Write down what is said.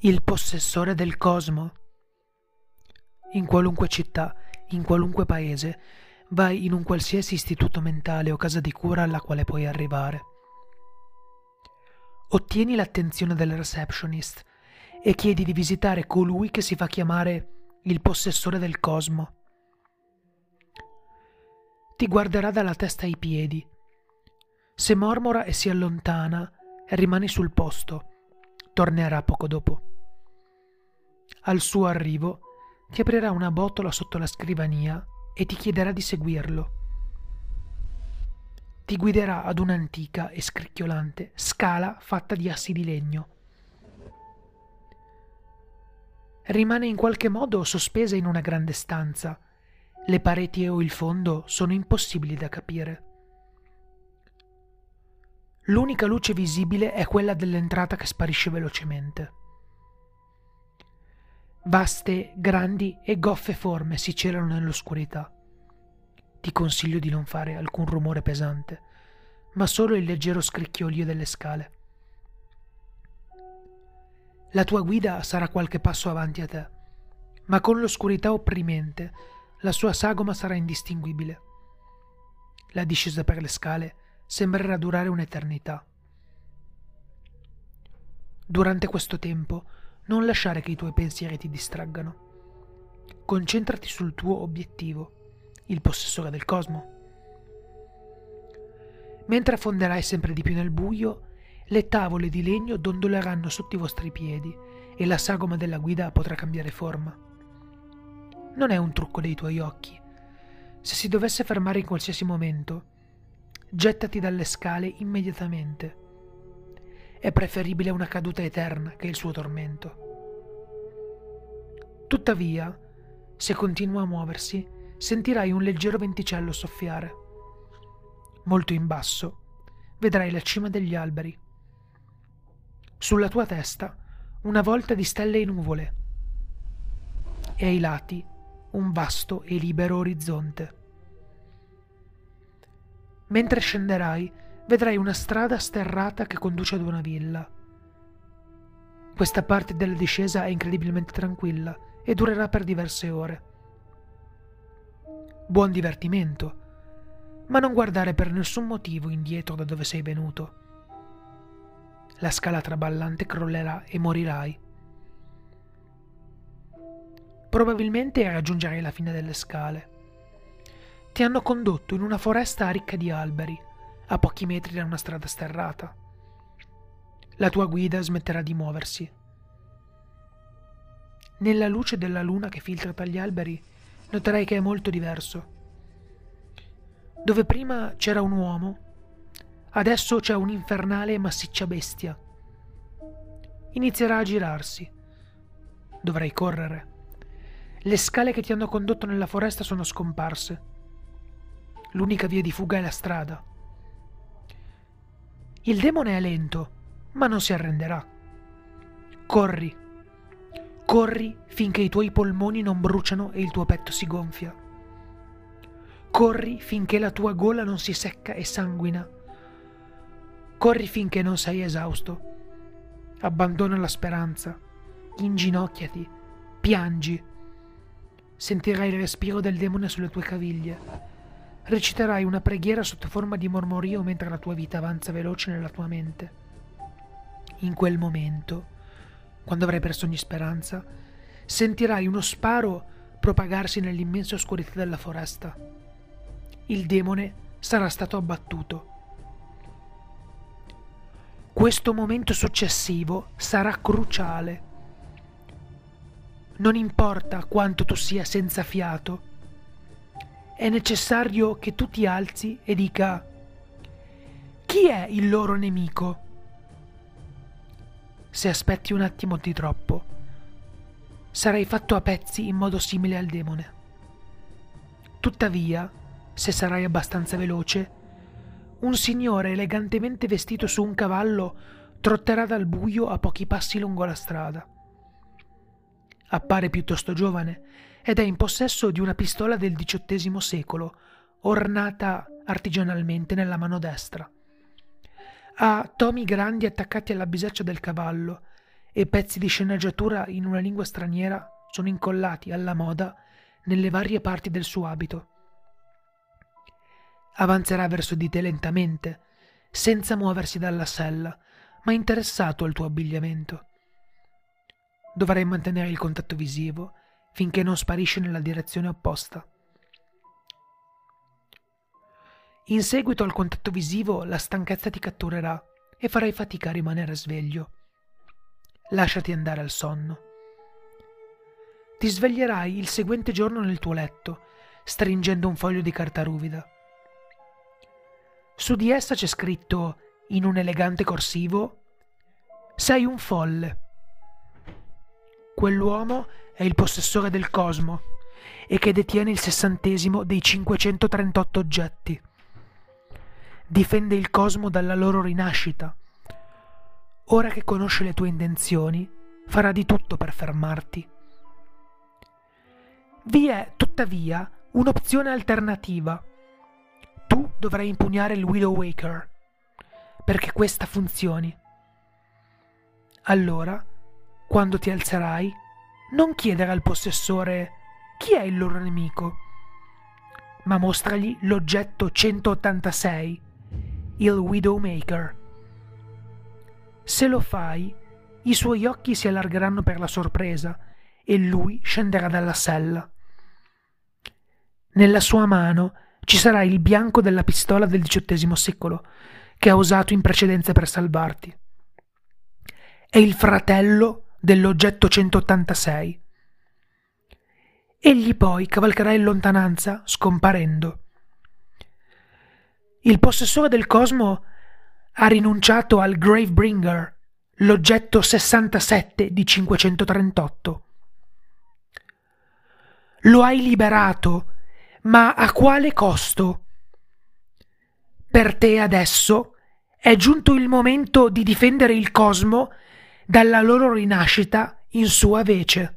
il possessore del cosmo. In qualunque città, in qualunque paese, vai in un qualsiasi istituto mentale o casa di cura alla quale puoi arrivare. Ottieni l'attenzione del receptionist e chiedi di visitare colui che si fa chiamare il possessore del cosmo. Ti guarderà dalla testa ai piedi. Se mormora e si allontana, rimani sul posto tornerà poco dopo. Al suo arrivo ti aprirà una botola sotto la scrivania e ti chiederà di seguirlo. Ti guiderà ad un'antica e scricchiolante scala fatta di assi di legno. Rimane in qualche modo sospesa in una grande stanza. Le pareti o il fondo sono impossibili da capire. L'unica luce visibile è quella dell'entrata che sparisce velocemente. Vaste, grandi e goffe forme si celano nell'oscurità. Ti consiglio di non fare alcun rumore pesante, ma solo il leggero scricchiolio delle scale. La tua guida sarà qualche passo avanti a te, ma con l'oscurità opprimente la sua sagoma sarà indistinguibile. La discesa per le scale sembrerà durare un'eternità. Durante questo tempo non lasciare che i tuoi pensieri ti distraggano. Concentrati sul tuo obiettivo, il possessore del cosmo. Mentre affonderai sempre di più nel buio, le tavole di legno dondoleranno sotto i vostri piedi e la sagoma della guida potrà cambiare forma. Non è un trucco dei tuoi occhi. Se si dovesse fermare in qualsiasi momento, gettati dalle scale immediatamente. È preferibile una caduta eterna che il suo tormento. Tuttavia, se continua a muoversi, sentirai un leggero venticello soffiare. Molto in basso, vedrai la cima degli alberi. Sulla tua testa una volta di stelle e nuvole e ai lati un vasto e libero orizzonte. Mentre scenderai, vedrai una strada sterrata che conduce ad una villa. Questa parte della discesa è incredibilmente tranquilla e durerà per diverse ore. Buon divertimento, ma non guardare per nessun motivo indietro da dove sei venuto. La scala traballante crollerà e morirai. Probabilmente raggiungerai la fine delle scale ti hanno condotto in una foresta ricca di alberi, a pochi metri da una strada sterrata. La tua guida smetterà di muoversi. Nella luce della luna che filtra tra gli alberi, noterai che è molto diverso. Dove prima c'era un uomo, adesso c'è un'infernale e massiccia bestia. Inizierà a girarsi. Dovrai correre. Le scale che ti hanno condotto nella foresta sono scomparse. L'unica via di fuga è la strada. Il demone è lento, ma non si arrenderà. Corri. Corri finché i tuoi polmoni non bruciano e il tuo petto si gonfia. Corri finché la tua gola non si secca e sanguina. Corri finché non sei esausto. Abbandona la speranza. Inginocchiati. Piangi. Sentirai il respiro del demone sulle tue caviglie reciterai una preghiera sotto forma di mormorio mentre la tua vita avanza veloce nella tua mente. In quel momento, quando avrai perso ogni speranza, sentirai uno sparo propagarsi nell'immensa oscurità della foresta. Il demone sarà stato abbattuto. Questo momento successivo sarà cruciale. Non importa quanto tu sia senza fiato, è necessario che tu ti alzi e dica chi è il loro nemico? Se aspetti un attimo di troppo, sarai fatto a pezzi in modo simile al demone. Tuttavia, se sarai abbastanza veloce, un signore elegantemente vestito su un cavallo trotterà dal buio a pochi passi lungo la strada. Appare piuttosto giovane ed è in possesso di una pistola del XVIII secolo, ornata artigianalmente nella mano destra. Ha tomi grandi attaccati alla bisaccia del cavallo e pezzi di sceneggiatura in una lingua straniera sono incollati alla moda nelle varie parti del suo abito. Avanzerà verso di te lentamente, senza muoversi dalla sella, ma interessato al tuo abbigliamento. Dovrai mantenere il contatto visivo finché non sparisce nella direzione opposta. In seguito al contatto visivo la stanchezza ti catturerà e farai fatica a rimanere sveglio. Lasciati andare al sonno. Ti sveglierai il seguente giorno nel tuo letto, stringendo un foglio di carta ruvida. Su di essa c'è scritto, in un elegante corsivo, Sei un folle. Quell'uomo è il possessore del cosmo e che detiene il sessantesimo dei 538 oggetti. Difende il cosmo dalla loro rinascita. Ora che conosce le tue intenzioni, farà di tutto per fermarti. Vi è, tuttavia, un'opzione alternativa tu dovrai impugnare il Widow Waker perché questa funzioni. Allora, quando ti alzerai, non chiedere al possessore chi è il loro nemico, ma mostragli l'oggetto 186, il Widowmaker. Se lo fai, i suoi occhi si allargeranno per la sorpresa e lui scenderà dalla sella. Nella sua mano ci sarà il bianco della pistola del XVIII secolo, che ha usato in precedenza per salvarti. È il fratello dell'oggetto 186. Egli poi cavalcherà in lontananza, scomparendo. Il possessore del cosmo ha rinunciato al Gravebringer, l'oggetto 67 di 538. Lo hai liberato ma a quale costo? Per te adesso è giunto il momento di difendere il cosmo dalla loro rinascita in sua vece.